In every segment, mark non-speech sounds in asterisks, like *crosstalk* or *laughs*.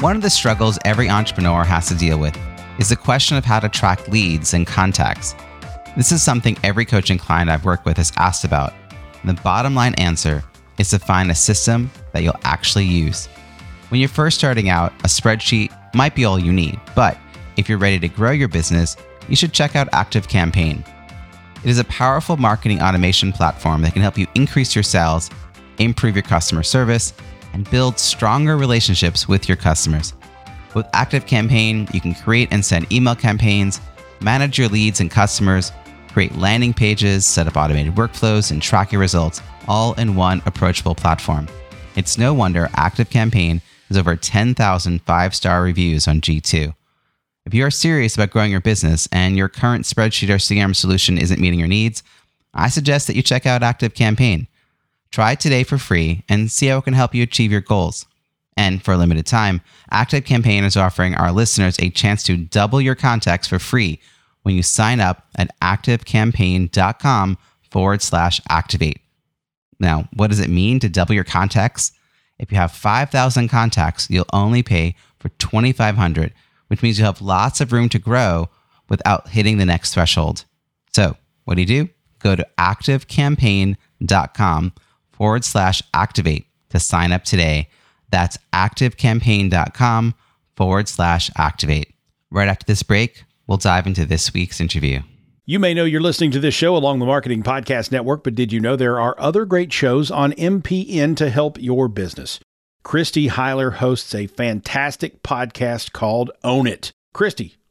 One of the struggles every entrepreneur has to deal with is the question of how to track leads and contacts. This is something every coaching client I've worked with has asked about. And the bottom line answer is to find a system that you'll actually use. When you're first starting out, a spreadsheet might be all you need, but if you're ready to grow your business, you should check out ActiveCampaign. It is a powerful marketing automation platform that can help you increase your sales, improve your customer service, and build stronger relationships with your customers. With ActiveCampaign, you can create and send email campaigns, manage your leads and customers, create landing pages, set up automated workflows, and track your results all in one approachable platform. It's no wonder ActiveCampaign has over 10,000 five star reviews on G2. If you are serious about growing your business and your current spreadsheet or CRM solution isn't meeting your needs, I suggest that you check out ActiveCampaign. Try it today for free and see how it can help you achieve your goals. And for a limited time, ActiveCampaign is offering our listeners a chance to double your contacts for free when you sign up at activecampaign.com forward slash activate. Now, what does it mean to double your contacts? If you have 5,000 contacts, you'll only pay for 2,500, which means you have lots of room to grow without hitting the next threshold. So, what do you do? Go to activecampaign.com forward slash activate to sign up today. That's activecampaign.com forward slash activate. Right after this break, we'll dive into this week's interview. You may know you're listening to this show along the Marketing Podcast Network, but did you know there are other great shows on MPN to help your business? Christy Heiler hosts a fantastic podcast called Own It. Christy,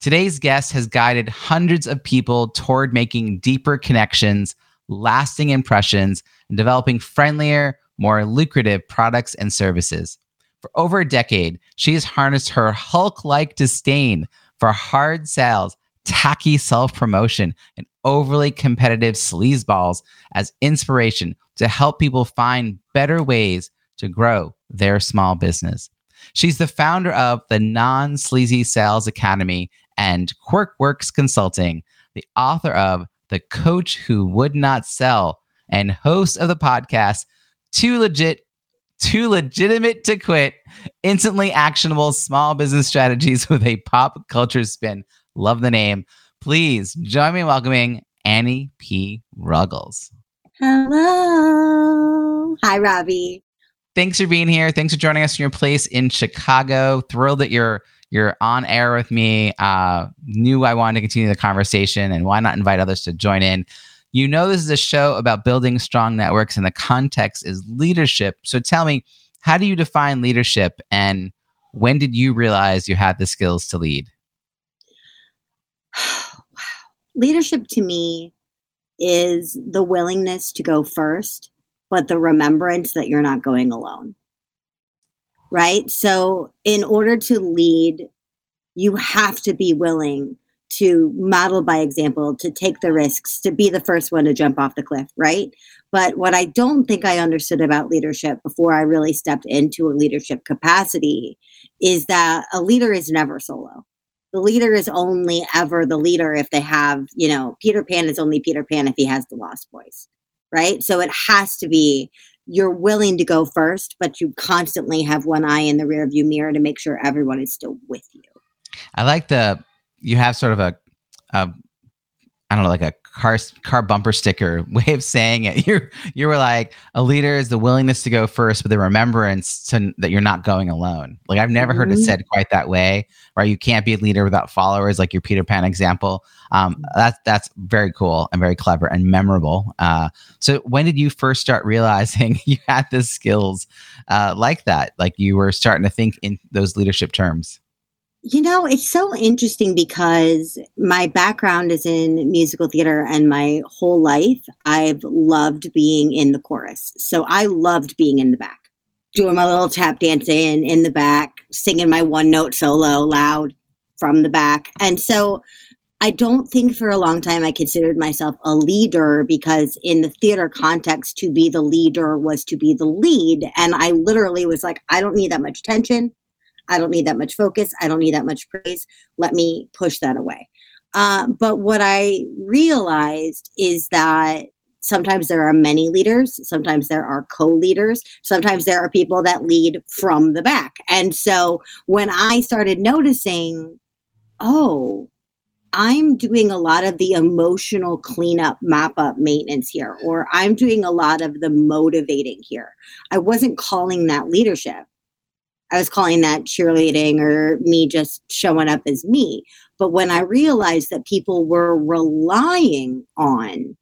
Today's guest has guided hundreds of people toward making deeper connections, lasting impressions, and developing friendlier, more lucrative products and services. For over a decade, she has harnessed her Hulk like disdain for hard sales, tacky self promotion, and overly competitive sleazeballs as inspiration to help people find better ways to grow their small business. She's the founder of the Non Sleazy Sales Academy and QuirkWorks Consulting, the author of The Coach Who Would Not Sell, and host of the podcast Too Legit, Too Legitimate to Quit, instantly actionable small business strategies with a pop culture spin. Love the name. Please join me in welcoming Annie P. Ruggles. Hello. Hi, Robbie. Thanks for being here. Thanks for joining us in your place in Chicago. Thrilled that you're you're on air with me. Uh, knew I wanted to continue the conversation, and why not invite others to join in? You know, this is a show about building strong networks, and the context is leadership. So tell me, how do you define leadership, and when did you realize you had the skills to lead? *sighs* Leadership to me is the willingness to go first, but the remembrance that you're not going alone right? So, in order to lead, you have to be willing to model by example, to take the risks, to be the first one to jump off the cliff, right? But what I don't think I understood about leadership before I really stepped into a leadership capacity is that a leader is never solo. The leader is only ever the leader if they have, you know, Peter Pan is only Peter Pan if he has the lost boys, right? So it has to be you're willing to go first, but you constantly have one eye in the rearview mirror to make sure everyone is still with you. I like the you have sort of a, a I don't know, like a car car bumper sticker *laughs* way of saying it. You you were like a leader is the willingness to go first, but the remembrance to that you're not going alone. Like I've never mm-hmm. heard it mm-hmm. said quite that way. Right? You can't be a leader without followers, like your Peter Pan example. Um, that's that's very cool and very clever and memorable. Uh, so when did you first start realizing *laughs* you had the skills uh, like that? Like you were starting to think in those leadership terms. You know, it's so interesting because my background is in musical theater and my whole life I've loved being in the chorus. So I loved being in the back, doing my little tap dancing in the back, singing my one note solo loud from the back. And so I don't think for a long time I considered myself a leader because in the theater context, to be the leader was to be the lead. And I literally was like, I don't need that much attention. I don't need that much focus. I don't need that much praise. Let me push that away. Uh, but what I realized is that sometimes there are many leaders, sometimes there are co leaders, sometimes there are people that lead from the back. And so when I started noticing, oh, I'm doing a lot of the emotional cleanup, map up maintenance here, or I'm doing a lot of the motivating here. I wasn't calling that leadership. I was calling that cheerleading or me just showing up as me. But when I realized that people were relying on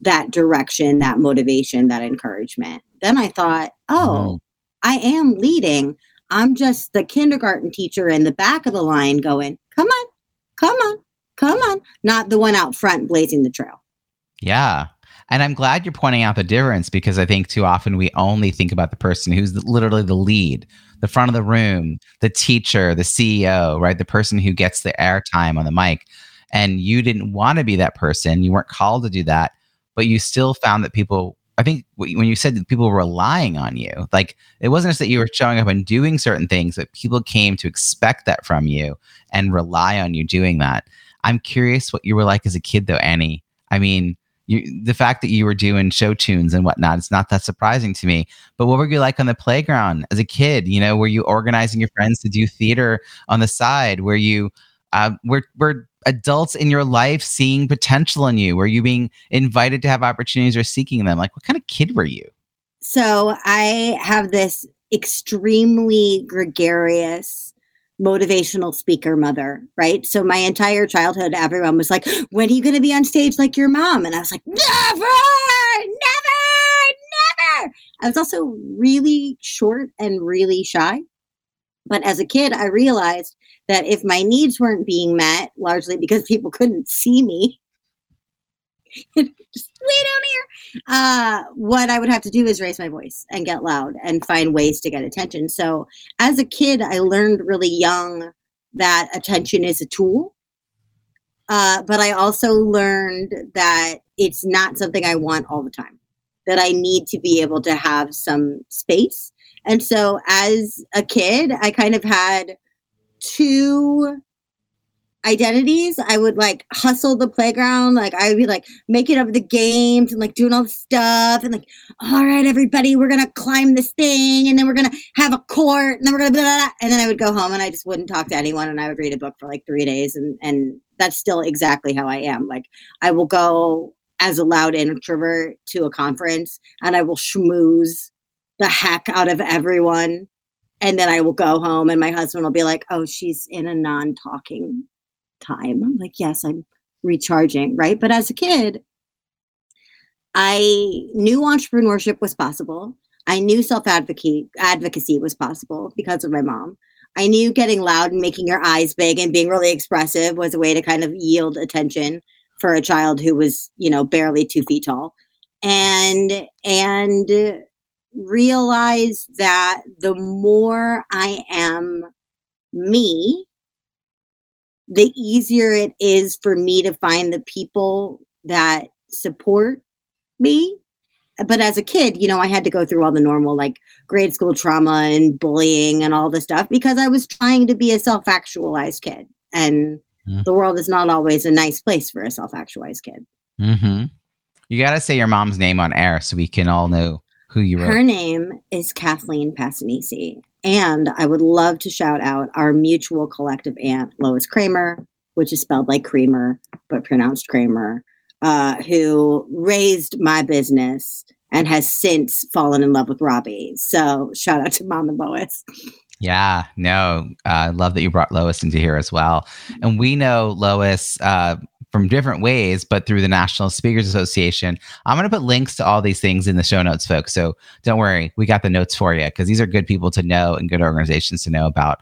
that direction, that motivation, that encouragement, then I thought, oh, mm-hmm. I am leading. I'm just the kindergarten teacher in the back of the line going, come on, come on, come on, not the one out front blazing the trail. Yeah. And I'm glad you're pointing out the difference because I think too often we only think about the person who's literally the lead, the front of the room, the teacher, the CEO, right? The person who gets the airtime on the mic. And you didn't want to be that person. You weren't called to do that, but you still found that people, I think when you said that people were relying on you, like it wasn't just that you were showing up and doing certain things, but people came to expect that from you and rely on you doing that. I'm curious what you were like as a kid, though, Annie. I mean, you, the fact that you were doing show tunes and whatnot, it's not that surprising to me. But what were you like on the playground as a kid? You know, were you organizing your friends to do theater on the side? Were you, uh, were, were adults in your life seeing potential in you? Were you being invited to have opportunities or seeking them? Like, what kind of kid were you? So I have this extremely gregarious motivational speaker mother, right? So my entire childhood, everyone was like, when are you going to be on stage like your mom? And I was like, never, never, never. I was also really short and really shy. But as a kid, I realized that if my needs weren't being met, largely because people couldn't see me, down here. Uh, what I would have to do is raise my voice and get loud and find ways to get attention. So as a kid, I learned really young that attention is a tool. Uh, but I also learned that it's not something I want all the time, that I need to be able to have some space. And so as a kid, I kind of had two identities. I would like hustle the playground. Like I would be like making up the games and like doing all the stuff and like, all right, everybody, we're gonna climb this thing and then we're gonna have a court and then we're gonna blah, blah, blah. and then I would go home and I just wouldn't talk to anyone and I would read a book for like three days and and that's still exactly how I am. Like I will go as a loud introvert to a conference and I will schmooze the heck out of everyone and then I will go home and my husband will be like, "Oh, she's in a non-talking time. I'm like, yes, I'm recharging, right? But as a kid, I knew entrepreneurship was possible. I knew self advocacy was possible because of my mom. I knew getting loud and making your eyes big and being really expressive was a way to kind of yield attention for a child who was, you know, barely two feet tall. And and realize that the more I am me the easier it is for me to find the people that support me. But as a kid, you know, I had to go through all the normal like grade school trauma and bullying and all the stuff because I was trying to be a self actualized kid. And mm-hmm. the world is not always a nice place for a self actualized kid. Mm-hmm. You got to say your mom's name on air so we can all know who you are. Her name is Kathleen Passanisi. And I would love to shout out our mutual collective aunt, Lois Creamer, which is spelled like creamer, but pronounced Kramer. uh, who raised my business and has since fallen in love with Robbie. So shout out to Mom and Lois. Yeah, no, I uh, love that you brought Lois into here as well. And we know Lois uh, from different ways, but through the National Speakers Association. I'm going to put links to all these things in the show notes, folks. So don't worry, we got the notes for you because these are good people to know and good organizations to know about.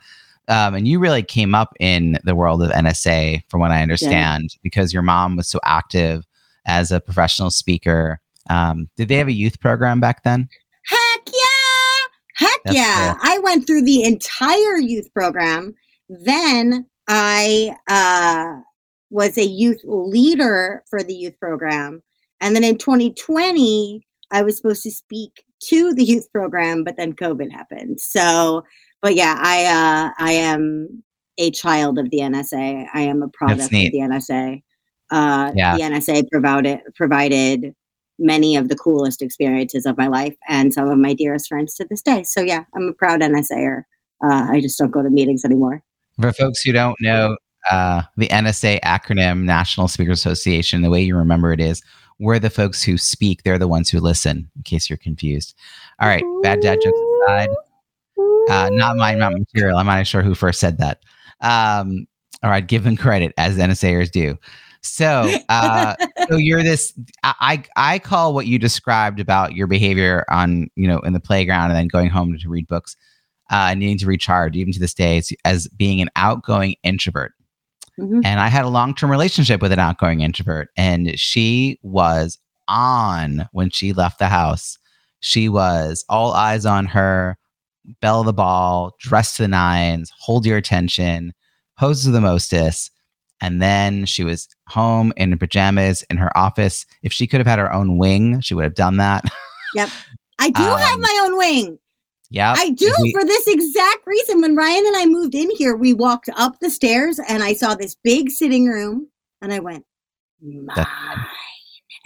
Um, and you really came up in the world of NSA, from what I understand, yeah. because your mom was so active as a professional speaker. Um, did they have a youth program back then? Heck yeah! Heck That's yeah! Cool. I went through the entire youth program. Then I uh, was a youth leader for the youth program. And then in 2020, I was supposed to speak to the youth program, but then COVID happened. So but yeah, I uh, I am a child of the NSA. I am a product of the NSA. Uh, yeah. The NSA provided provided many of the coolest experiences of my life and some of my dearest friends to this day. So yeah, I'm a proud NSAer. Uh, I just don't go to meetings anymore. For folks who don't know, uh, the NSA acronym, National Speakers Association, the way you remember it is, we're the folks who speak. They're the ones who listen. In case you're confused. All right, bad dad jokes aside. Uh, not mine, not material. I'm not sure who first said that. Um, all right, give them credit as NSAers do. So, uh, *laughs* so you're this. I I call what you described about your behavior on you know in the playground and then going home to read books, uh, needing to recharge even to this day as, as being an outgoing introvert. Mm-hmm. And I had a long term relationship with an outgoing introvert, and she was on when she left the house. She was all eyes on her bell the ball, dress to the nines, hold your attention, pose to the mostest. And then she was home in her pajamas in her office. If she could have had her own wing, she would have done that. Yep. I do um, have my own wing. Yeah. I do we, for this exact reason. When Ryan and I moved in here, we walked up the stairs and I saw this big sitting room and I went, mine.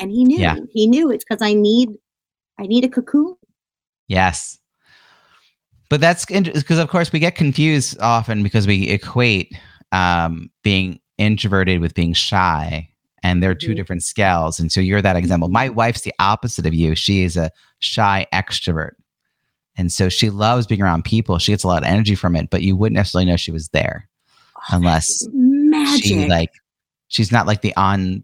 And he knew. Yeah. He knew it's because I need I need a cocoon. Yes but that's because of course we get confused often because we equate um, being introverted with being shy and they're 2 mm-hmm. different scales and so you're that example my mm-hmm. wife's the opposite of you she is a shy extrovert and so she loves being around people she gets a lot of energy from it but you wouldn't necessarily know she was there oh, unless magic. she like she's not like the on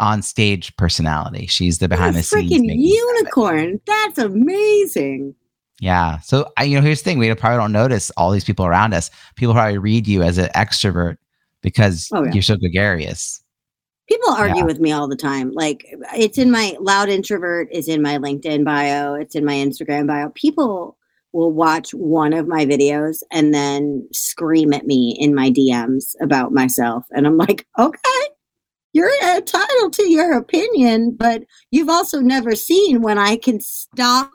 on stage personality she's the behind the scenes freaking unicorn that's amazing yeah. So I, you know, here's the thing: we probably don't notice all these people around us. People probably read you as an extrovert because oh, yeah. you're so gregarious. People argue yeah. with me all the time. Like it's in my loud introvert is in my LinkedIn bio. It's in my Instagram bio. People will watch one of my videos and then scream at me in my DMs about myself, and I'm like, okay. You're entitled to your opinion, but you've also never seen when I can stop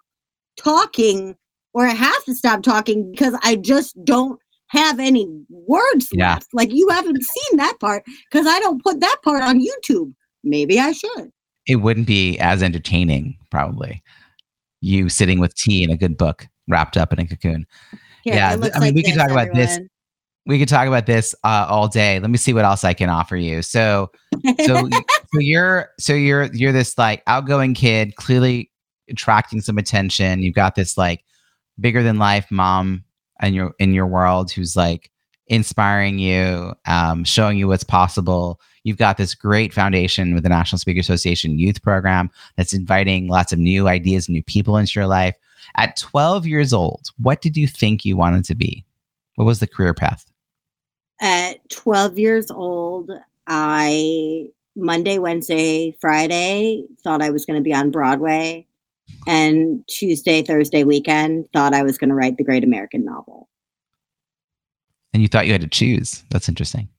talking or I have to stop talking because I just don't have any words yeah. left. Like you haven't seen that part because I don't put that part on YouTube. Maybe I should. It wouldn't be as entertaining, probably. You sitting with tea and a good book wrapped up in a cocoon. yeah, I mean, like we could talk about this. We could talk about this uh, all day. Let me see what else I can offer you. So, so, *laughs* so you're, so you're, you're this like outgoing kid, clearly attracting some attention. You've got this like bigger than life mom in your in your world who's like inspiring you, um, showing you what's possible. You've got this great foundation with the National Speaker Association Youth Program that's inviting lots of new ideas, new people into your life. At 12 years old, what did you think you wanted to be? What was the career path? At 12 years old, I Monday, Wednesday, Friday thought I was going to be on Broadway and Tuesday, Thursday weekend thought I was going to write the great American novel. And you thought you had to choose. That's interesting.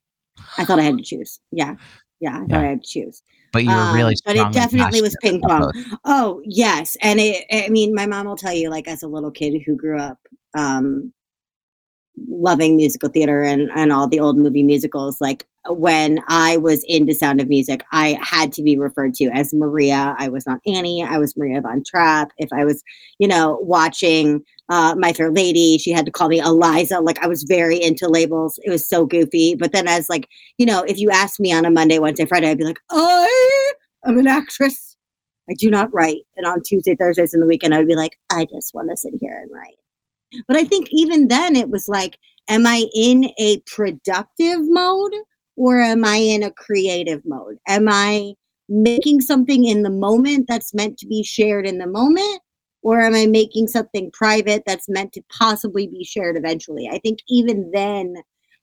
I thought I had to choose. Yeah. Yeah. I thought. I had to choose. But you were really um, But it definitely was ping pong. Oh, yes. And it, I mean, my mom will tell you, like, as a little kid who grew up um, loving musical theater and, and all the old movie musicals, like, when I was into Sound of Music, I had to be referred to as Maria. I was not Annie. I was Maria von Trapp. If I was, you know, watching uh, My Fair Lady, she had to call me Eliza. Like I was very into labels. It was so goofy. But then as like, you know, if you asked me on a Monday, Wednesday, Friday, I'd be like, I I'm an actress. I do not write. And on Tuesday, Thursdays, in the weekend, I would be like, I just want to sit here and write. But I think even then, it was like, am I in a productive mode or am I in a creative mode? Am I making something in the moment that's meant to be shared in the moment? Or am I making something private that's meant to possibly be shared eventually? I think even then,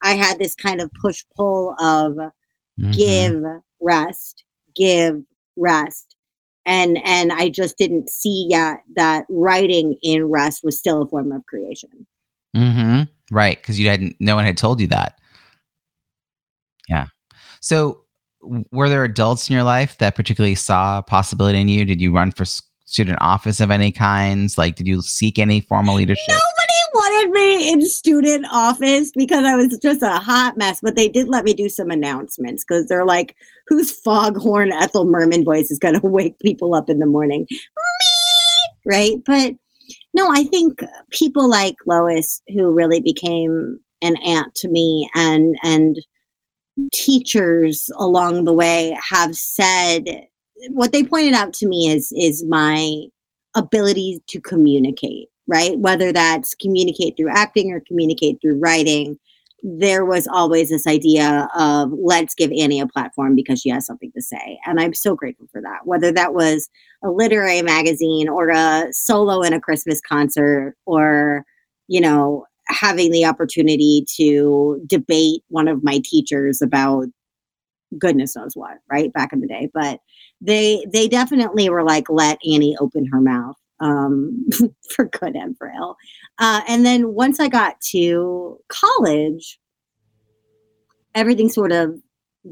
I had this kind of push pull of mm-hmm. give, rest, give, rest. And and I just didn't see yet that writing in rest was still a form of creation. Mm-hmm. Right, because you hadn't. No one had told you that. Yeah. So, were there adults in your life that particularly saw a possibility in you? Did you run for student office of any kinds? Like, did you seek any formal leadership? No, wanted me in student office because I was just a hot mess, but they did let me do some announcements because they're like, whose foghorn Ethel Merman voice is going *laughs* to wake people up in the morning? Me! Right? But no, I think people like Lois, who really became an aunt to me, and and teachers along the way have said what they pointed out to me is is my ability to communicate right? Whether that's communicate through acting or communicate through writing, there was always this idea of let's give Annie a platform because she has something to say. And I'm so grateful for that. Whether that was a literary magazine or a solo in a Christmas concert or, you know, having the opportunity to debate one of my teachers about goodness knows what, right? Back in the day. But they they definitely were like, let Annie open her mouth um, *laughs* for good and for ill. Uh, and then once I got to college, everything sort of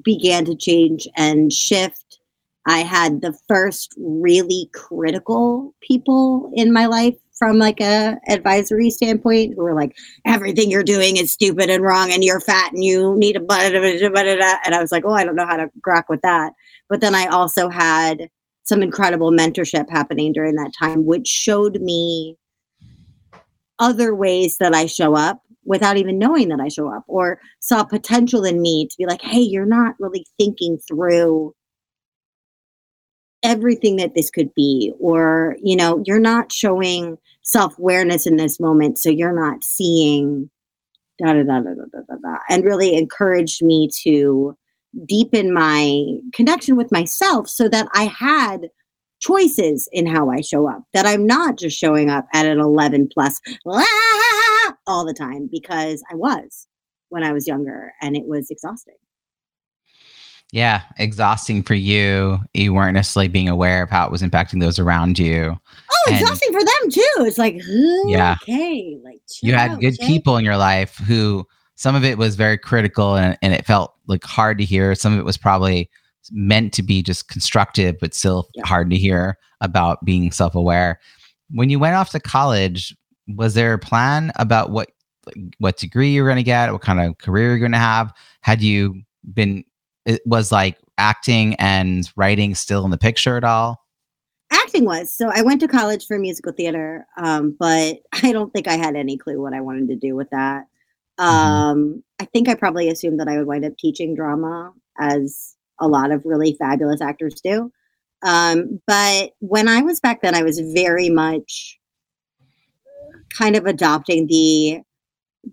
began to change and shift. I had the first really critical people in my life from like a advisory standpoint who were like, everything you're doing is stupid and wrong and you're fat and you need a blah. and I was like, oh, I don't know how to crack with that. But then I also had some incredible mentorship happening during that time, which showed me other ways that I show up without even knowing that I show up, or saw potential in me to be like, hey, you're not really thinking through everything that this could be, or, you know, you're not showing self awareness in this moment, so you're not seeing da da da da da da da, and really encouraged me to deepen my connection with myself so that I had choices in how I show up, that I'm not just showing up at an 11 plus *laughs* all the time because I was when I was younger and it was exhausting. Yeah, exhausting for you. You weren't necessarily being aware of how it was impacting those around you. Oh, and exhausting for them too. It's like, yeah, okay, like you had out, good chill. people in your life who some of it was very critical and, and it felt like hard to hear. Some of it was probably meant to be just constructive, but still yeah. hard to hear about being self aware. When you went off to college, was there a plan about what what degree you were going to get, what kind of career you're going to have? Had you been, it was like acting and writing still in the picture at all? Acting was. So I went to college for musical theater, um, but *laughs* I don't think I had any clue what I wanted to do with that. Mm-hmm. Um, I think I probably assumed that I would wind up teaching drama, as a lot of really fabulous actors do. Um, but when I was back then, I was very much kind of adopting the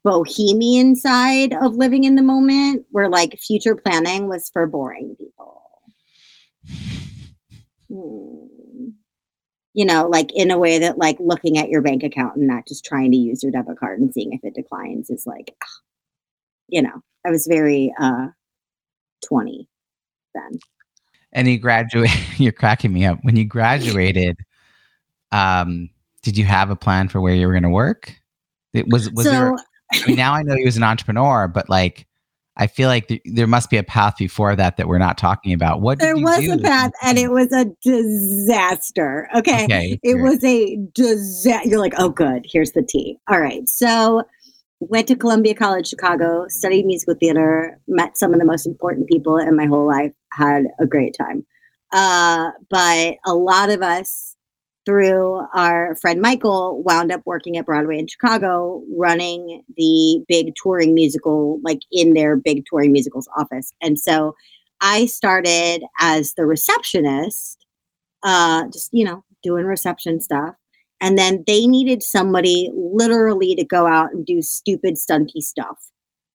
bohemian side of living in the moment, where like future planning was for boring people. Hmm you know, like in a way that like looking at your bank account and not just trying to use your debit card and seeing if it declines is like, you know, I was very uh 20 then. And you graduate, *laughs* you're cracking me up. When you graduated, um, did you have a plan for where you were going to work? It was, was so, there, I mean, now I know you was an entrepreneur, but like, I feel like th- there must be a path before that that we're not talking about. What there was do? a path, and it was a disaster. Okay, okay it was a disaster. You're like, oh, good. Here's the tea. All right, so went to Columbia College Chicago, studied musical theater, met some of the most important people in my whole life, had a great time. Uh, but a lot of us through our friend Michael, wound up working at Broadway in Chicago, running the big touring musical, like in their big touring musicals office. And so I started as the receptionist, uh, just, you know, doing reception stuff. And then they needed somebody literally to go out and do stupid, stunty stuff.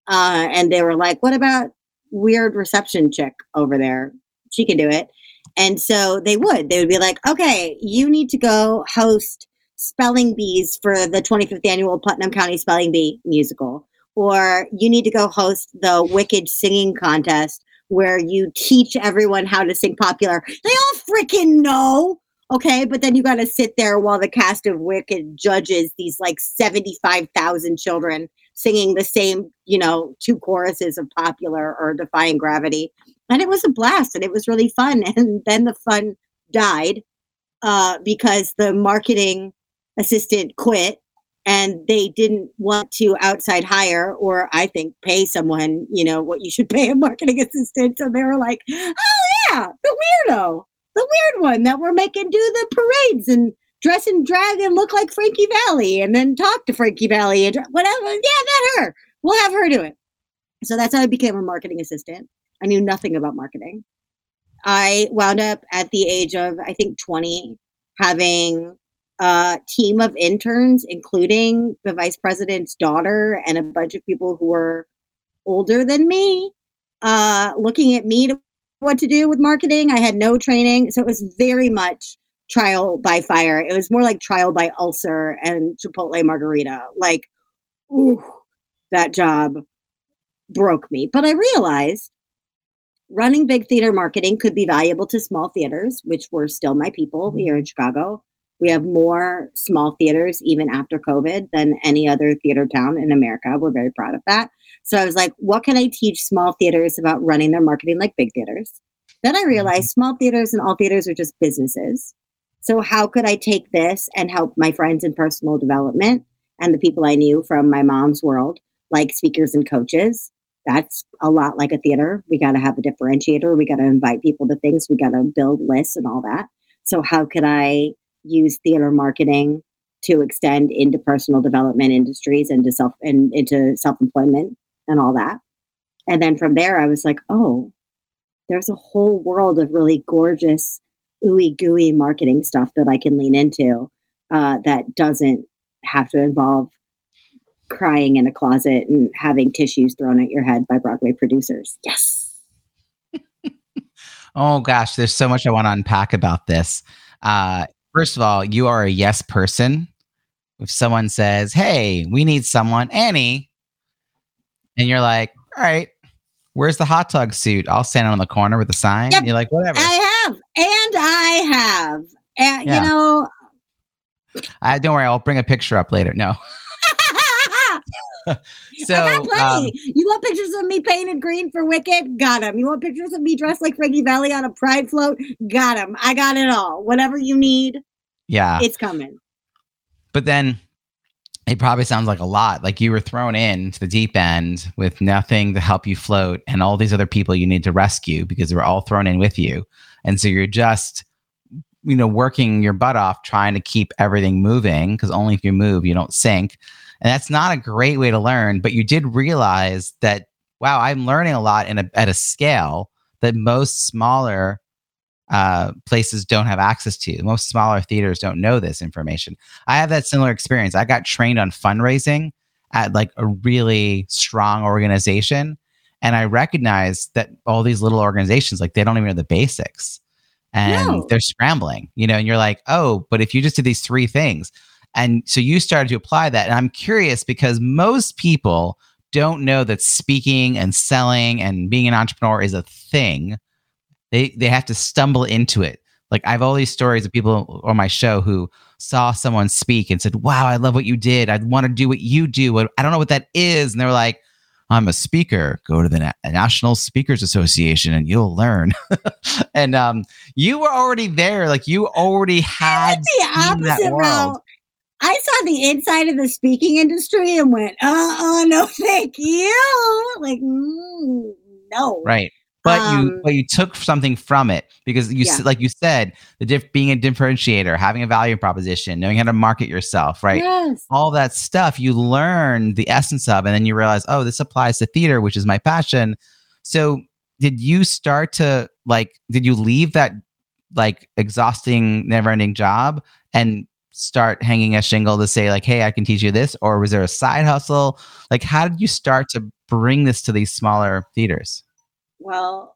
Uh, and they were like, what about weird reception chick over there? She can do it. And so they would. They would be like, okay, you need to go host spelling bees for the 25th annual Putnam County Spelling Bee musical. Or you need to go host the Wicked Singing Contest where you teach everyone how to sing popular. They all freaking know. Okay, but then you got to sit there while the cast of Wicked judges these like 75,000 children singing the same, you know, two choruses of popular or defying gravity. And it was a blast and it was really fun. *laughs* And then the fun died uh, because the marketing assistant quit and they didn't want to outside hire or I think pay someone, you know, what you should pay a marketing *laughs* assistant. So they were like, oh, yeah, the weirdo, the weird one that we're making do the parades and dress in drag and look like Frankie Valli and then talk to Frankie Valli and whatever. Yeah, that her. We'll have her do it. So that's how I became a marketing assistant. I knew nothing about marketing. I wound up at the age of, I think, 20, having a team of interns, including the vice president's daughter and a bunch of people who were older than me, uh, looking at me to what to do with marketing. I had no training. So it was very much trial by fire. It was more like trial by ulcer and Chipotle margarita. Like, ooh, that job broke me. But I realized running big theater marketing could be valuable to small theaters, which were still my people mm-hmm. here in Chicago. We have more small theaters even after COVID than any other theater town in America. We're very proud of that. So I was like, what can I teach small theaters about running their marketing like big theaters? Then I realized mm-hmm. small theaters and all theaters are just businesses. So, how could I take this and help my friends in personal development and the people I knew from my mom's world, like speakers and coaches? That's a lot like a theater. We got to have a differentiator. We got to invite people to things. We got to build lists and all that. So, how could I use theater marketing to extend into personal development industries and to self and into self employment and all that? And then from there, I was like, oh, there's a whole world of really gorgeous ooey gooey marketing stuff that I can lean into uh, that doesn't have to involve crying in a closet and having tissues thrown at your head by Broadway producers. Yes. *laughs* oh gosh, there's so much I want to unpack about this. Uh, first of all, you are a yes person. If someone says, "Hey, we need someone," Annie, and you're like, "All right, where's the hot dog suit? I'll stand on the corner with a sign." Yep. You're like, "Whatever." I have, and I have, and yeah. you know. I don't worry. I'll bring a picture up later. No. *laughs* *laughs* so um, you want pictures of me painted green for Wicked? Got them. You want pictures of me dressed like Frankie Valli on a pride float? Got them. I got it all. Whatever you need, yeah, it's coming. But then it probably sounds like a lot. Like you were thrown into the deep end with nothing to help you float, and all these other people you need to rescue because they were all thrown in with you, and so you're just you know working your butt off trying to keep everything moving because only if you move you don't sink and that's not a great way to learn, but you did realize that, wow, I'm learning a lot in a, at a scale that most smaller uh, places don't have access to. Most smaller theaters don't know this information. I have that similar experience. I got trained on fundraising at like a really strong organization. And I recognize that all these little organizations, like they don't even know the basics and no. they're scrambling, you know, and you're like, oh, but if you just did these three things, and so you started to apply that. And I'm curious because most people don't know that speaking and selling and being an entrepreneur is a thing. They they have to stumble into it. Like I have all these stories of people on my show who saw someone speak and said, "Wow, I love what you did. I want to do what you do. I don't know what that is." And they're like, "I'm a speaker. Go to the Na- National Speakers Association and you'll learn." *laughs* and um, you were already there. Like you already had the opposite route. I saw the inside of the speaking industry and went, uh oh, no, *laughs* thank you. Like, mm, no. Right. But um, you, but you took something from it because you, yeah. like you said, the diff, being a differentiator, having a value proposition, knowing how to market yourself, right? Yes. All that stuff you learn the essence of, and then you realize, oh, this applies to theater, which is my passion. So did you start to like did you leave that like exhausting never-ending job and start hanging a shingle to say like hey i can teach you this or was there a side hustle like how did you start to bring this to these smaller theaters well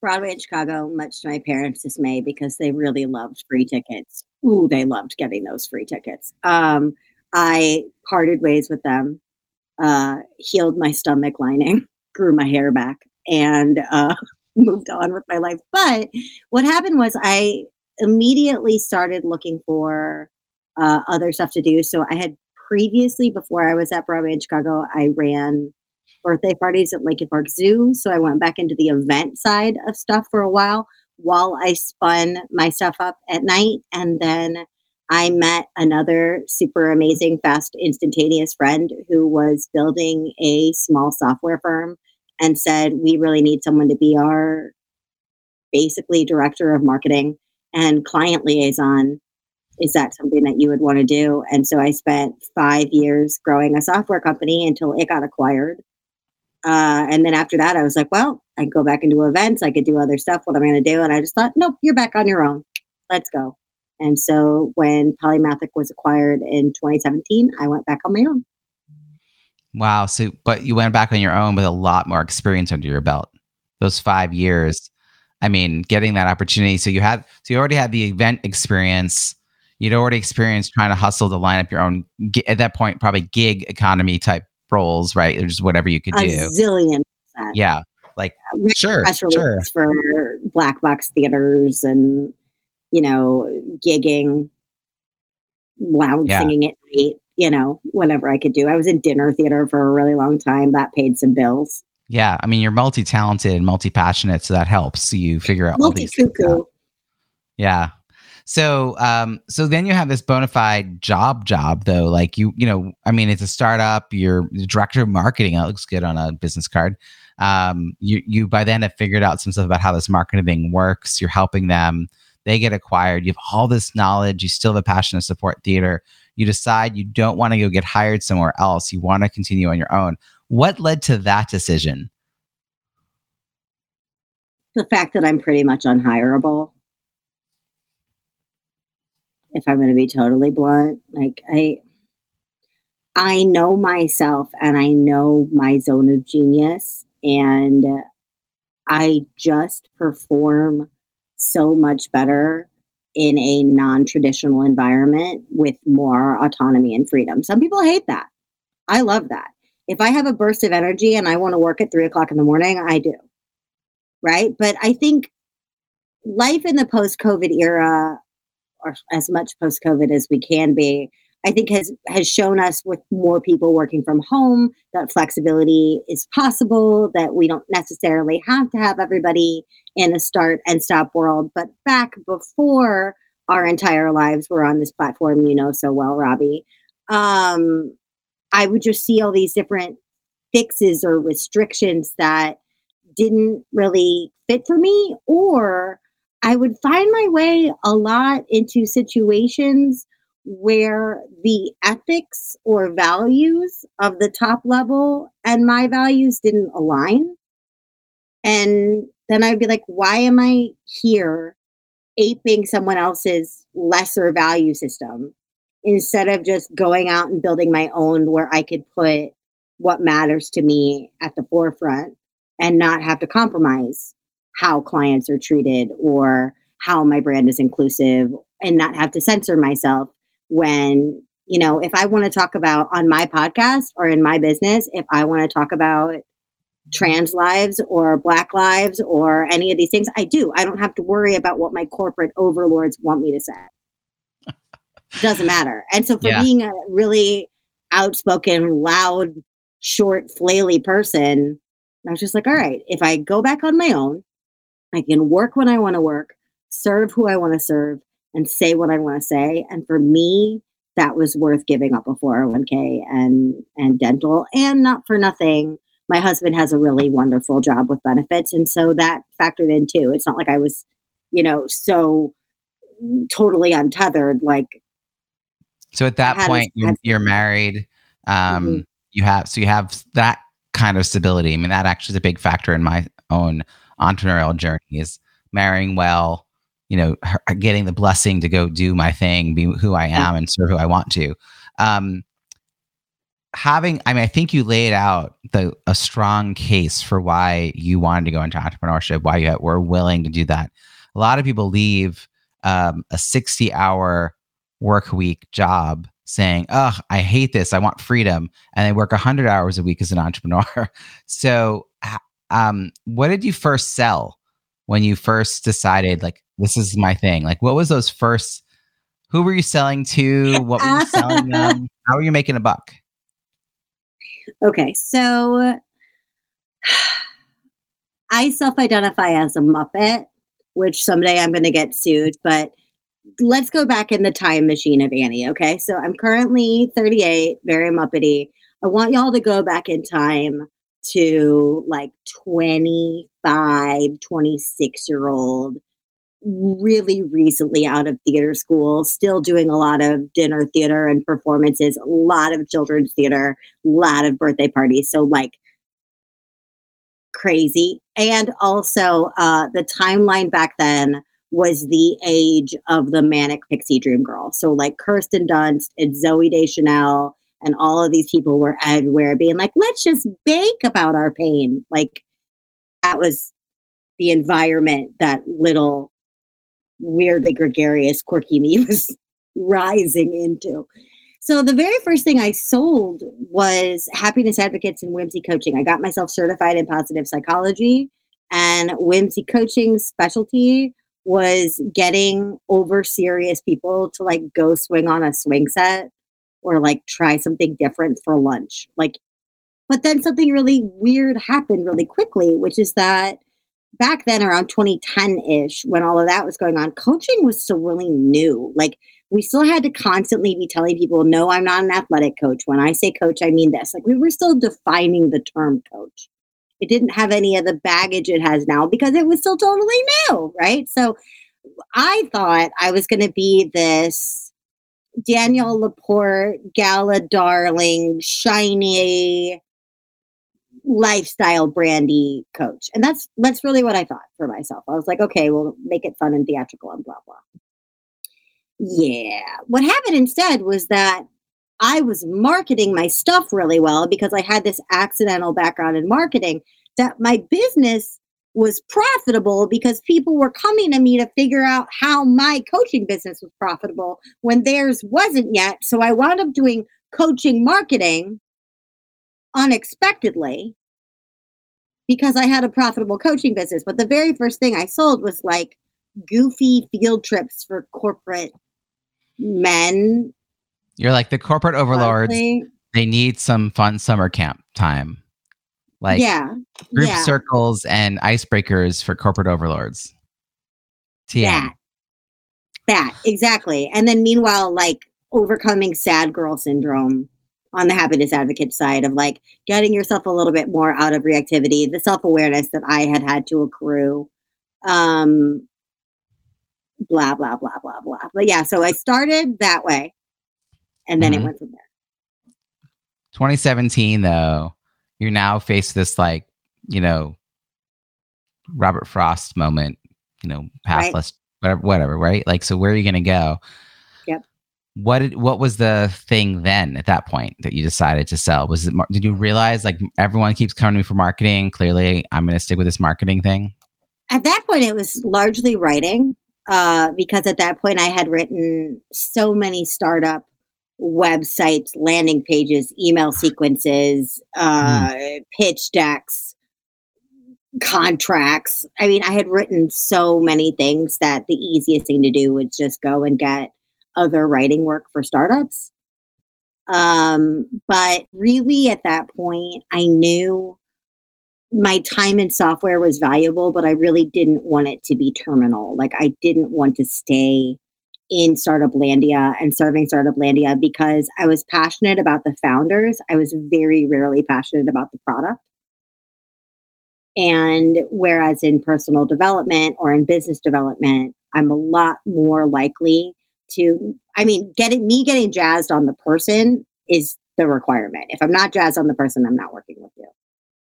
broadway in chicago much to my parents dismay because they really loved free tickets. Ooh they loved getting those free tickets. Um, i parted ways with them uh, healed my stomach lining *laughs* grew my hair back and uh, *laughs* moved on with my life. But what happened was i immediately started looking for uh, other stuff to do. So I had previously, before I was at Broadway in Chicago, I ran birthday parties at Lincoln Park Zoo. So I went back into the event side of stuff for a while while I spun my stuff up at night. And then I met another super amazing, fast, instantaneous friend who was building a small software firm and said, We really need someone to be our basically director of marketing and client liaison is that something that you would want to do? And so I spent five years growing a software company until it got acquired. Uh, and then after that, I was like, well, I could go back and do events. I could do other stuff. What am I going to do? And I just thought, nope, you're back on your own. Let's go. And so when Polymathic was acquired in 2017, I went back on my own. Wow. So, but you went back on your own with a lot more experience under your belt. Those five years. I mean, getting that opportunity. So you had, so you already had the event experience you'd already experienced trying to hustle to line up your own at that point probably gig economy type roles right? Or just whatever you could a do. zillion percent. yeah like sure sure. for black box theaters and you know gigging loud yeah. singing at night you know whatever i could do. I was in dinner theater for a really long time that paid some bills. Yeah i mean you're multi-talented and multi-passionate so that helps you figure out multi-cuckoo. Yeah so, um, so then you have this bona fide job job though. Like you, you know, I mean, it's a startup. You're the director of marketing. It looks good on a business card. Um, you, you by then have figured out some stuff about how this marketing thing works. You're helping them. They get acquired. You have all this knowledge. You still have a passion to support theater. You decide you don't want to go get hired somewhere else. You want to continue on your own. What led to that decision? The fact that I'm pretty much unhireable if I'm going to be totally blunt. Like I I know myself and I know my zone of genius and I just perform so much better in a non-traditional environment with more autonomy and freedom. Some people hate that. I love that. If I have a burst of energy and I want to work at three o'clock in the morning, I do. Right. But I think life in the post COVID era as much post COVID as we can be, I think has has shown us with more people working from home that flexibility is possible, that we don't necessarily have to have everybody in a start and stop world. But back before our entire lives were on this platform, you know so well, Robbie, um, I would just see all these different fixes or restrictions that didn't really fit for me or I would find my way a lot into situations where the ethics or values of the top level and my values didn't align. And then I'd be like, why am I here aping someone else's lesser value system instead of just going out and building my own where I could put what matters to me at the forefront and not have to compromise how clients are treated or how my brand is inclusive and not have to censor myself when you know if i want to talk about on my podcast or in my business if i want to talk about trans lives or black lives or any of these things i do. I don't have to worry about what my corporate overlords want me to say. *laughs* Doesn't matter. And so for yeah. being a really outspoken loud short flaily person i was just like all right if i go back on my own I can work when I want to work, serve who I want to serve, and say what I want to say. And for me, that was worth giving up a 401k and and dental. And not for nothing, my husband has a really wonderful job with benefits. And so that factored in too. It's not like I was, you know, so totally untethered. Like so at that point you're, you're, married. Um mm-hmm. you have so you have that kind of stability. I mean, that actually is a big factor in my own entrepreneurial journey is marrying well, you know, getting the blessing to go do my thing, be who I am, and serve who I want to. Um, having, I mean, I think you laid out the a strong case for why you wanted to go into entrepreneurship, why you were willing to do that. A lot of people leave um, a sixty-hour work week job saying, "Oh, I hate this. I want freedom," and they work hundred hours a week as an entrepreneur. *laughs* so, um, what did you first sell when you first decided, like, this is my thing? Like, what was those first? Who were you selling to? What were you selling them? *laughs* How were you making a buck? Okay, so I self-identify as a Muppet, which someday I'm going to get sued, but let's go back in the time machine of Annie. Okay. So I'm currently 38, very Muppety. I want y'all to go back in time to like 25, 26 year old, really recently out of theater school, still doing a lot of dinner theater and performances, a lot of children's theater, a lot of birthday parties. So, like, crazy. And also, uh, the timeline back then was the age of the manic pixie dream girl. So like Kirsten Dunst and Zooey Deschanel and all of these people were everywhere being like, let's just bake about our pain. Like that was the environment that little weirdly gregarious, quirky me *laughs* was rising into. So the very first thing I sold was happiness advocates and whimsy coaching. I got myself certified in positive psychology and whimsy coaching specialty was getting over serious people to like go swing on a swing set or like try something different for lunch. Like, but then something really weird happened really quickly, which is that back then around 2010 ish, when all of that was going on, coaching was still really new. Like, we still had to constantly be telling people, no, I'm not an athletic coach. When I say coach, I mean this. Like, we were still defining the term coach. It didn't have any of the baggage it has now because it was still totally new, right? So I thought I was going to be this Danielle Laporte, gala darling, shiny lifestyle brandy coach. And that's that's really what I thought for myself. I was like, okay, we'll make it fun and theatrical and blah blah. Yeah. What happened instead was that I was marketing my stuff really well because I had this accidental background in marketing that my business was profitable because people were coming to me to figure out how my coaching business was profitable when theirs wasn't yet. So I wound up doing coaching marketing unexpectedly because I had a profitable coaching business. But the very first thing I sold was like goofy field trips for corporate men you're like the corporate overlords. They need some fun summer camp time. Like yeah, group yeah. circles and icebreakers for corporate overlords. TM. That. That, exactly. And then meanwhile, like overcoming sad girl syndrome on the happiness advocate side of like getting yourself a little bit more out of reactivity, the self awareness that I had had to accrue. Um, blah, blah, blah, blah, blah. But yeah, so I started that way and then mm-hmm. it went from there. 2017, though, you're now faced this like, you know, Robert Frost moment, you know, pathless, right. whatever, whatever, right? Like, so where are you going to go? Yep. What did, what was the thing then at that point that you decided to sell? Was it, did you realize like everyone keeps coming to me for marketing? Clearly, I'm going to stick with this marketing thing. At that point, it was largely writing uh, because at that point I had written so many startup websites, landing pages, email sequences, uh, mm. pitch decks, contracts. I mean, I had written so many things that the easiest thing to do was just go and get other writing work for startups. Um, but really, at that point, I knew my time in software was valuable, but I really didn't want it to be terminal. Like, I didn't want to stay in Startup Landia and serving Startup Landia because I was passionate about the founders. I was very rarely passionate about the product. And whereas in personal development or in business development, I'm a lot more likely to, I mean, getting me getting jazzed on the person is the requirement. If I'm not jazzed on the person, I'm not working with you.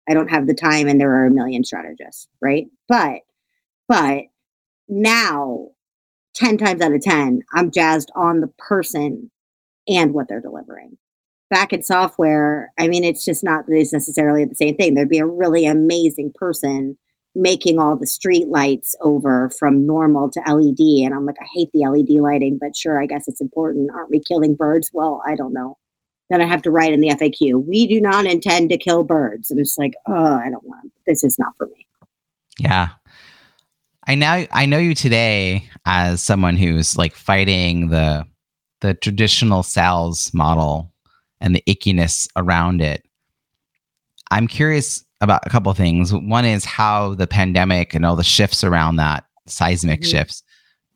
I don't have the time and there are a million strategists, right? But but now 10 times out of 10, I'm jazzed on the person and what they're delivering. Back in software, I mean, it's just not it's necessarily the same thing. There'd be a really amazing person making all the street lights over from normal to LED. And I'm like, I hate the LED lighting, but sure, I guess it's important. Aren't we killing birds? Well, I don't know. Then I have to write in the FAQ, we do not intend to kill birds. And it's like, oh, I don't want this is not for me. Yeah. I now I know you today as someone who's like fighting the the traditional sales model and the ickiness around it. I'm curious about a couple things. One is how the pandemic and all the shifts around that, seismic mm-hmm. shifts,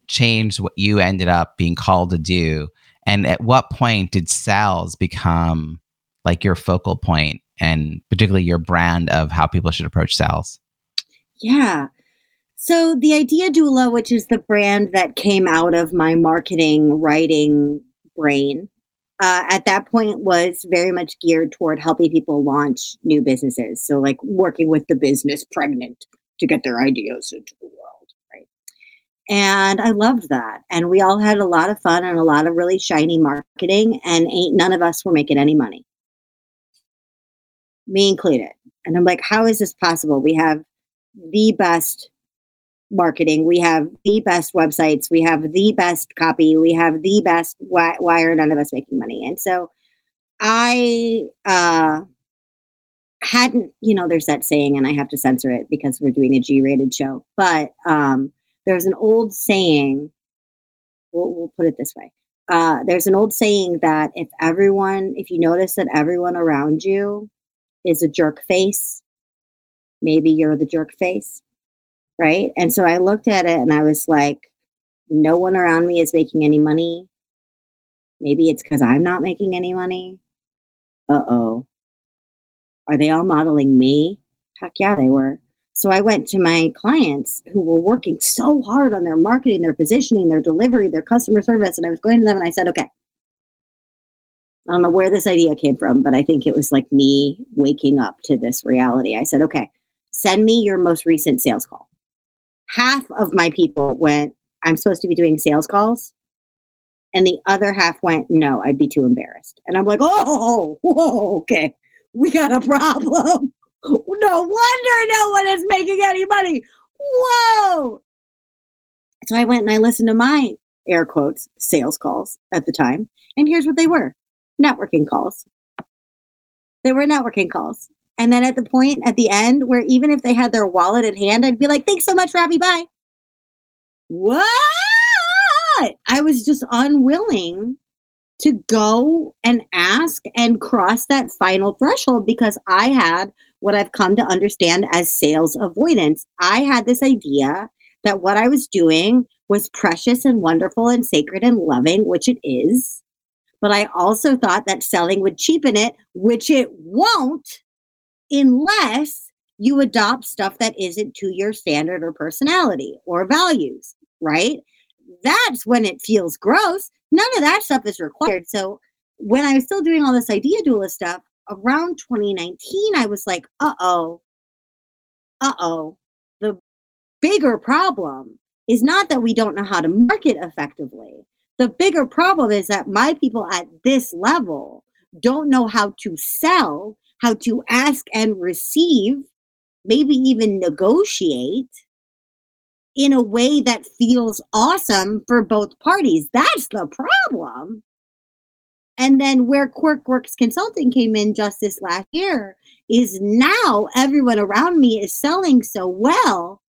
changed what you ended up being called to do. And at what point did sales become like your focal point and particularly your brand of how people should approach sales? Yeah. So the Idea Doula, which is the brand that came out of my marketing writing brain, uh, at that point was very much geared toward helping people launch new businesses. So like working with the business pregnant to get their ideas into the world, right? And I loved that. And we all had a lot of fun and a lot of really shiny marketing, and ain't none of us were making any money, me included. And I'm like, how is this possible? We have the best marketing. We have the best websites. We have the best copy. We have the best. Why, why are none of us making money? And so I uh, hadn't, you know, there's that saying, and I have to censor it because we're doing a G rated show, but um, there's an old saying, we'll, we'll put it this way. Uh, there's an old saying that if everyone, if you notice that everyone around you is a jerk face, maybe you're the jerk face right? And so I looked at it and I was like, no one around me is making any money. Maybe it's because I'm not making any money. Uh oh. Are they all modeling me? Heck yeah, they were. So I went to my clients who were working so hard on their marketing, their positioning, their delivery, their customer service. And I was going to them and I said, okay, I don't know where this idea came from, but I think it was like me waking up to this reality. I said, okay, send me your most recent sales call half of my people went, I'm supposed to be doing sales calls. And the other half went, no, I'd be too embarrassed. And I'm like, oh, *laughs* whoa, okay, we got a problem. *laughs* No wonder no one is making any money. Whoa. So I went and I listened to my air quotes sales calls at the time. And here's what they were networking calls. They were networking calls. And then at the point at the end where even if they had their wallet in hand, I'd be like, thanks so much, Robbie. Bye. What? I was just unwilling to go and ask and cross that final threshold because I had what I've come to understand as sales avoidance. I had this idea that what I was doing was precious and wonderful and sacred and loving, which it is. But I also thought that selling would cheapen it, which it won't unless you adopt stuff that isn't to your standard or personality or values, right? That's when it feels gross. None of that stuff is required. So when I was still doing all this idea doula stuff around 2019, I was like, uh oh, uh oh. The bigger problem is not that we don't know how to market effectively. The bigger problem is that my people at this level don't know how to sell how to ask and receive, maybe even negotiate in a way that feels awesome for both parties. That's the problem. And then where QuirkWorks Consulting came in just this last year is now everyone around me is selling so well,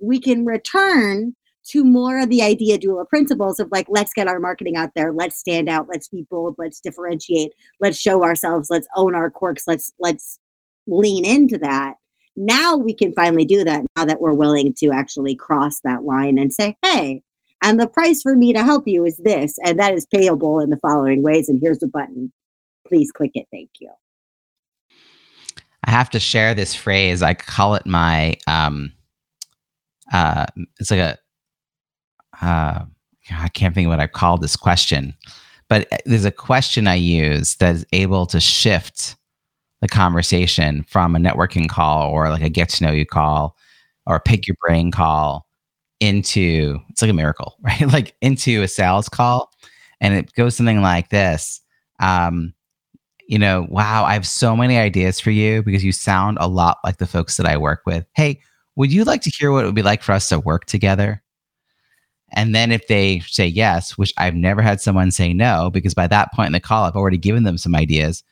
we can return to more of the idea doula principles of like let's get our marketing out there let's stand out let's be bold let's differentiate let's show ourselves let's own our quirks let's let's lean into that. Now we can finally do that now that we're willing to actually cross that line and say hey and the price for me to help you is this and that is payable in the following ways and here's the button. Please click it. Thank you. I have to share this phrase. I call it my um uh it's like a uh, I can't think what I call this question, but uh, there's a question I use that is able to shift the conversation from a networking call or like a get to know you call or pick your brain call into it's like a miracle, *laughs* right? like into a sales call. And it goes something like this. Um, you know, wow, I have so many ideas for you because you sound a lot like the folks that I work with. Hey, would you like to hear what it would be like for us to work together? And then if they say yes, which I've never had someone say no, because by that point in the call, I've already given them some ideas.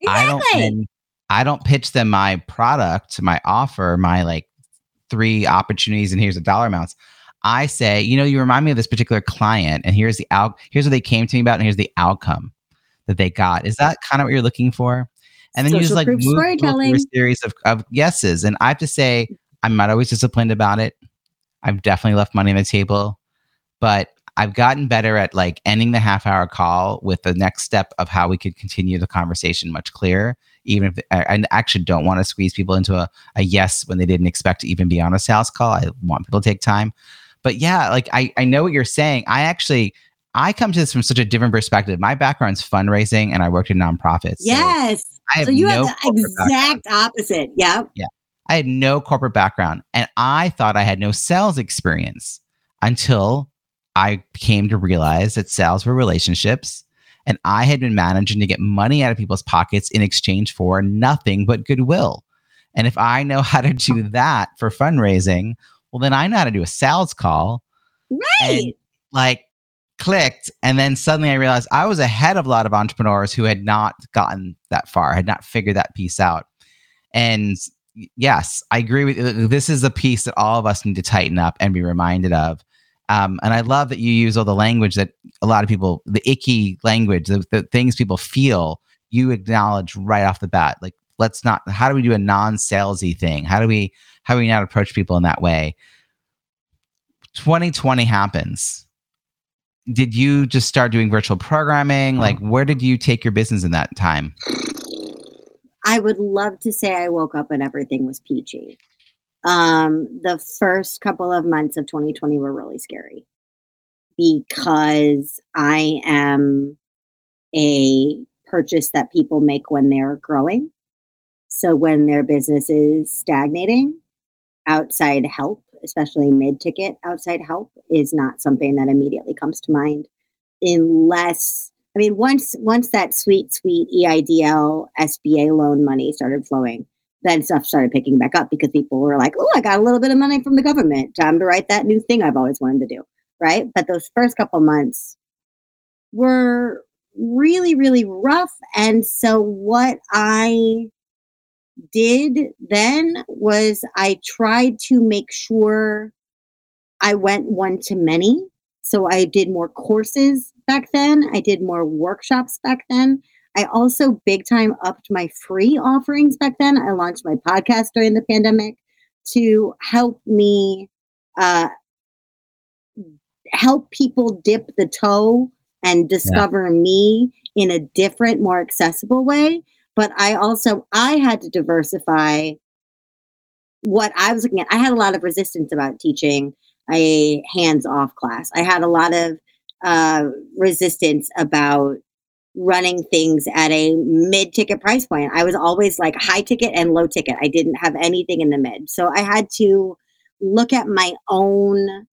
Exactly. I don't I don't pitch them my product, my offer, my like three opportunities, and here's the dollar amounts. I say, you know, you remind me of this particular client, and here's the out here's what they came to me about, and here's the outcome that they got. Is that kind of what you're looking for? And then Social you just like move, move through a series of, of yeses. And I have to say, I'm not always disciplined about it. I've definitely left money on the table, but I've gotten better at like ending the half hour call with the next step of how we could continue the conversation much clearer. Even if I, actually don't want to squeeze people into a, a yes when they didn't expect to even be on a sales call. I want people to take time. But yeah, like I, I know what you're saying. I actually I come to this from such a different perspective. My background's fundraising and I worked in nonprofits. Yes. So, so you no have the exact background. opposite. Yeah. Yeah. I had no corporate background and I thought I had no sales experience until I came to realize that sales were relationships and I had been managing to get money out of people's pockets in exchange for nothing but goodwill. And if I know *laughs* how to do that for fundraising, well, then I know how to do a sales call. Right. And like clicked. And then suddenly I realized I was ahead of a lot of entrepreneurs who had not gotten that far, had not figured that piece out. And yes, I agree with you. This is a piece that all of us need to tighten up and be reminded of. Um, and I love that you use all the language that a lot of people, the icky language, the, the things people feel, you acknowledge right off the bat. Like, let's not, how do we do a non salesy thing? How do we, how do we not approach people in that way? 2020 happens. Did you just start doing virtual programming? Like, where did you take your business in that time? I would love to say I woke up and everything was peachy. Um, the first couple of months of 2020 were really scary because I am a purchase that people make when they're growing. So when their business is stagnating, outside help, especially mid ticket outside help, is not something that immediately comes to mind unless I mean, once once that sweet, sweet EIDL SBA loan money started flowing, then stuff started picking back up because people were like, "Oh, I got a little bit of money from the government. Time to write that new thing I've always wanted to do." Right? But those first couple months were really, really rough. And so what I did then was I tried to make sure I went one to many. So I did more courses back then. I did more workshops back then. I also big time upped my free offerings back then. I launched my podcast during the pandemic to help me uh, help people dip the toe and discover yeah. me in a different, more accessible way. But I also I had to diversify what I was looking at. I had a lot of resistance about teaching a hands-off class. I had a lot of uh, resistance about running things at a mid ticket price point. I was always like high ticket and low ticket. I didn't have anything in the mid. So I had to look at my own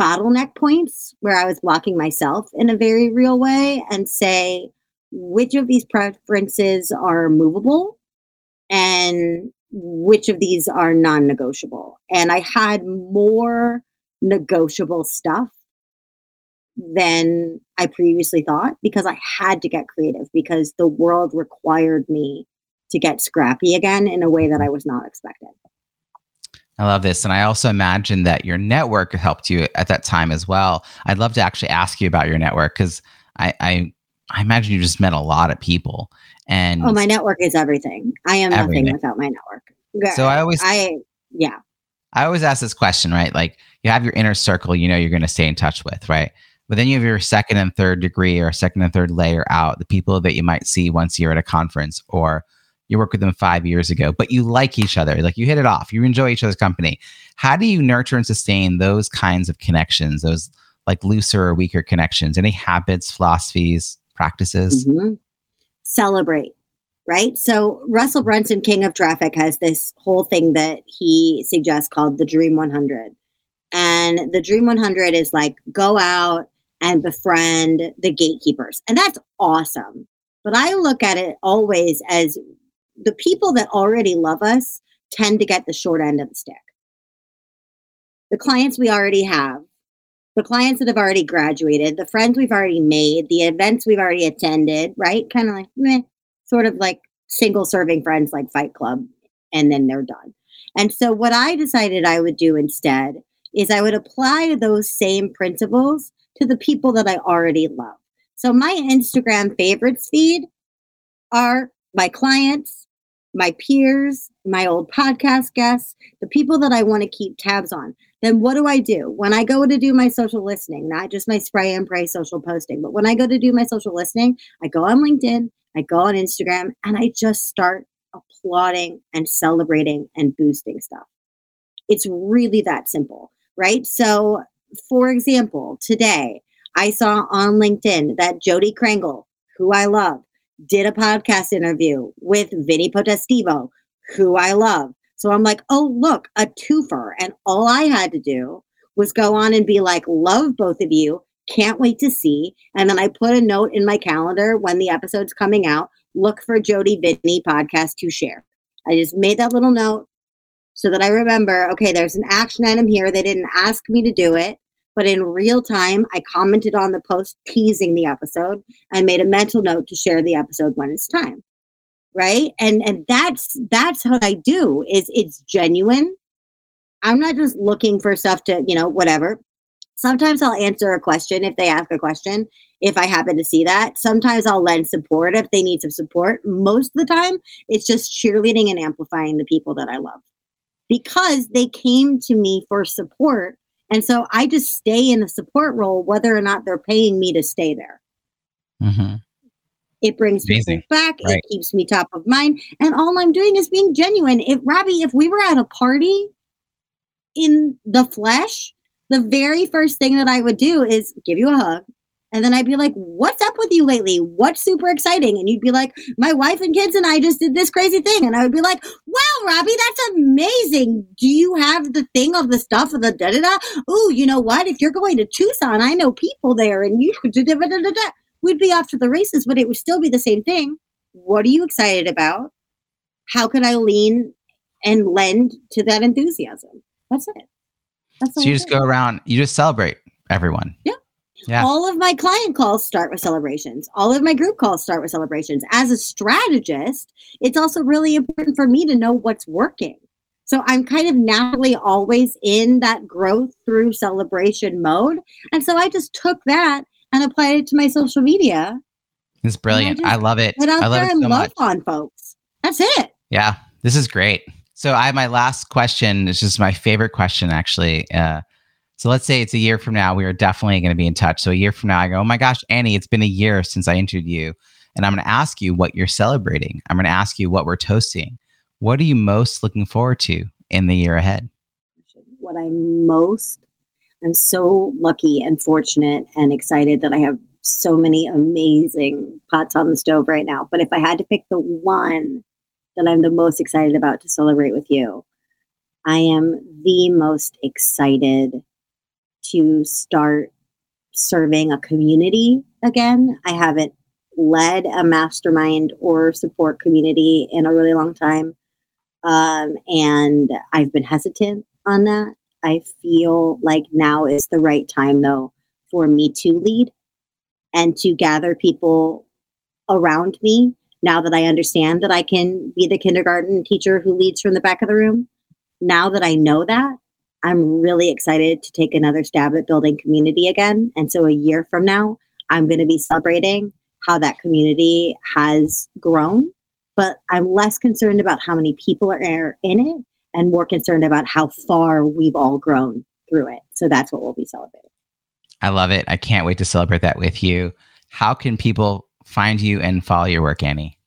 bottleneck points where I was blocking myself in a very real way and say which of these preferences are movable and which of these are non negotiable. And I had more negotiable stuff than I previously thought because I had to get creative because the world required me to get scrappy again in a way that I was not expecting. I love this. And I also imagine that your network helped you at that time as well. I'd love to actually ask you about your network because I, I, I imagine you just met a lot of people. And oh, my network is everything. I am everything. nothing without my network. So I always, I, yeah. I always ask this question, right? Like you have your inner circle, you know, you're going to stay in touch with, right? But then you have your second and third degree or second and third layer out, the people that you might see once you're at a conference or you work with them five years ago, but you like each other, like you hit it off, you enjoy each other's company. How do you nurture and sustain those kinds of connections, those like looser or weaker connections? Any habits, philosophies, practices? Mm-hmm. Celebrate. right? So Russell Brunson, King of Traffic, has this whole thing that he suggests called the Dream 100. And the Dream 100 is like go out and befriend the gatekeepers. And that's awesome. But I look at it always as the people that already love us tend to get the short end of the stick. The clients we already have, the clients that have already graduated, the friends we've already made, the events we've already attended, right? Kind of like, meh, sort of like single serving friends like Fight Club, and then they're done. And so, what I decided I would do instead is I would apply those same principles to the people that I already love. So, my Instagram favorites feed are my clients, my peers, my old podcast guests, the people that I want to keep tabs on. Then what do I do? When I go to do my social listening, not just my spray and pray social posting, but when I go to do my social listening, I go on LinkedIn I go on Instagram and I just start applauding and celebrating and boosting stuff. It's really that simple, right? So, for example, today I saw on LinkedIn that Jodi Krangle, who I love, did a podcast interview with Vinnie Potestivo, who I love. So I'm like, oh, look, a twofer. And all I had to do was go on and be like, love both of you. Can't wait to see. And then I put a note in my calendar when the episode's coming out. Look for Jodi Vinnie podcast to share. I just made that little note so that I remember okay, there's an action item here. They didn't ask me to do it, but in real time, I commented on the post teasing the episode and made a mental note to share the episode when it's time. Right. And and that's that's what I do is it's genuine. I'm not just looking for stuff to, you know, whatever. Sometimes I'll answer a question if they ask a question, if I happen to see that. Sometimes I'll lend support if they need some support. Most of the time, it's just cheerleading and amplifying the people that I love because they came to me for support. And so I just stay in the support role, whether or not they're paying me to stay there. Mm-hmm. It brings Amazing. people back. Right. It keeps me top of mind. And all I'm doing is being genuine. If Robbie, if we were at a party in the flesh, the very first thing that I would do is give you a hug. And then I'd be like, What's up with you lately? What's super exciting? And you'd be like, My wife and kids and I just did this crazy thing. And I would be like, Wow, Robbie, that's amazing. Do you have the thing of the stuff of the da da da? Oh, you know what? If you're going to Tucson, I know people there and you could da da da da da. We'd be off to the races, but it would still be the same thing. What are you excited about? How can I lean and lend to that enthusiasm? That's it. That's so you just go around, you just celebrate everyone. Yeah. Yeah. All of my client calls start with celebrations. All of my group calls start with celebrations. As a strategist, it's also really important for me to know what's working. So I'm kind of naturally always in that growth through celebration mode. And so I just took that and applied it to my social media. It's brilliant. I, I, love it. I love it so love much. on folks. That's it. Yeah. This is great. So I have my last question. It's just my favorite question, actually. Uh, so let's say it's a year from now. We are definitely going to be in touch. So a year from now, I go, oh my gosh, Annie, it's been a year since I interviewed you. And I'm going to ask you what you're celebrating. I'm going to ask you what we're toasting. What are you most looking forward to in the year ahead? What I'm most, I'm so lucky and fortunate and excited that I have so many amazing pots on the stove right now. But if I had to pick the one that I'm the most excited about to celebrate with you. I am the most excited to start serving a community again. I haven't led a mastermind or support community in a really long time. Um, and I've been hesitant on that. I feel like now is the right time, though, for me to lead and to gather people around me now that I understand that I can be the kindergarten teacher who leads from the back of the room, now that I know that, I'm really excited to take another stab at building community again. And so a year from now, I'm going to be celebrating how that community has grown. But I'm less concerned about how many people are in it and more concerned about how far we've all grown through it. So that's what we'll be celebrating. I love it. I can't wait to celebrate that with you. How can people find you and follow your work, Annie?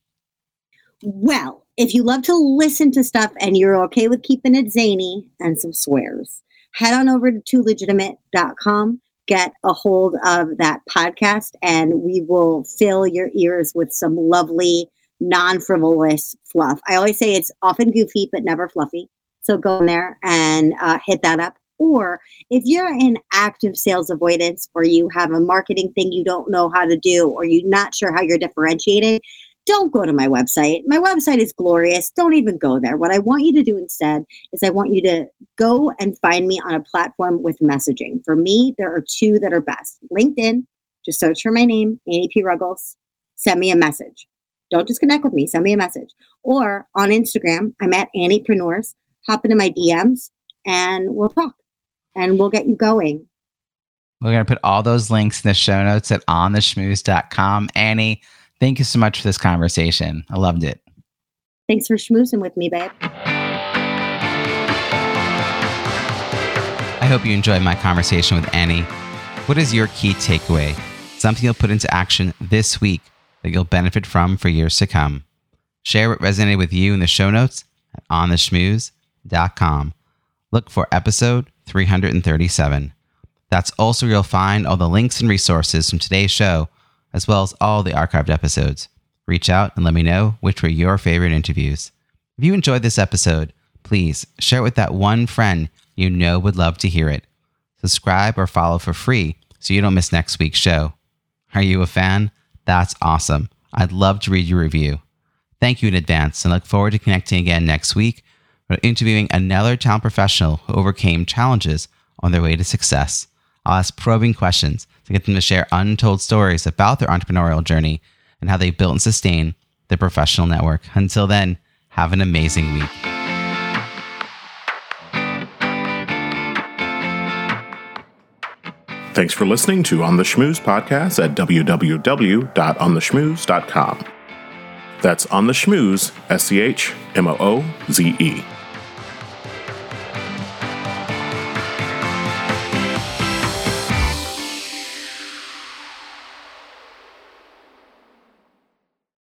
Well, if you love to listen to stuff and you're okay with keeping it zany and some swears, head on over to toolegitimate.com, get a hold of that podcast, and we will fill your ears with some lovely non frivolous fluff. I always say it's often goofy, but never fluffy. So go in there and uh, hit that up. Or if you're in active sales avoidance or you have a marketing thing you don't know how to do or you're not sure how you're differentiating, don't go to my website. My website is glorious. Don't even go there. What I want you to do instead is I want you to go and find me on a platform with messaging. For me, there are two that are best LinkedIn, just search for my name, Annie P. Ruggles, send me a message. Don't just connect with me, send me a message. Or on Instagram, I'm at Anniepreneurs. Hop into my DMs and we'll talk and we'll get you going. We're going to put all those links in the show notes at ontheschmooze.com. Annie, thank you so much for this conversation. I loved it. Thanks for schmoozing with me, babe. I hope you enjoyed my conversation with Annie. What is your key takeaway? Something you'll put into action this week that you'll benefit from for years to come. Share what resonated with you in the show notes at ontheschmooze.com. Look for episode 337. That's also where you'll find all the links and resources from today's show, as well as all the archived episodes. Reach out and let me know which were your favorite interviews. If you enjoyed this episode, please share it with that one friend you know would love to hear it. Subscribe or follow for free so you don't miss next week's show. Are you a fan? That's awesome. I'd love to read your review. Thank you in advance and look forward to connecting again next week or interviewing another talent professional who overcame challenges on their way to success. I'll ask probing questions to get them to share untold stories about their entrepreneurial journey and how they built and sustained their professional network. Until then, have an amazing week. Thanks for listening to On the Schmooze podcast at www.ontheschmooze.com. That's On the Schmooze, S C H M O O Z E.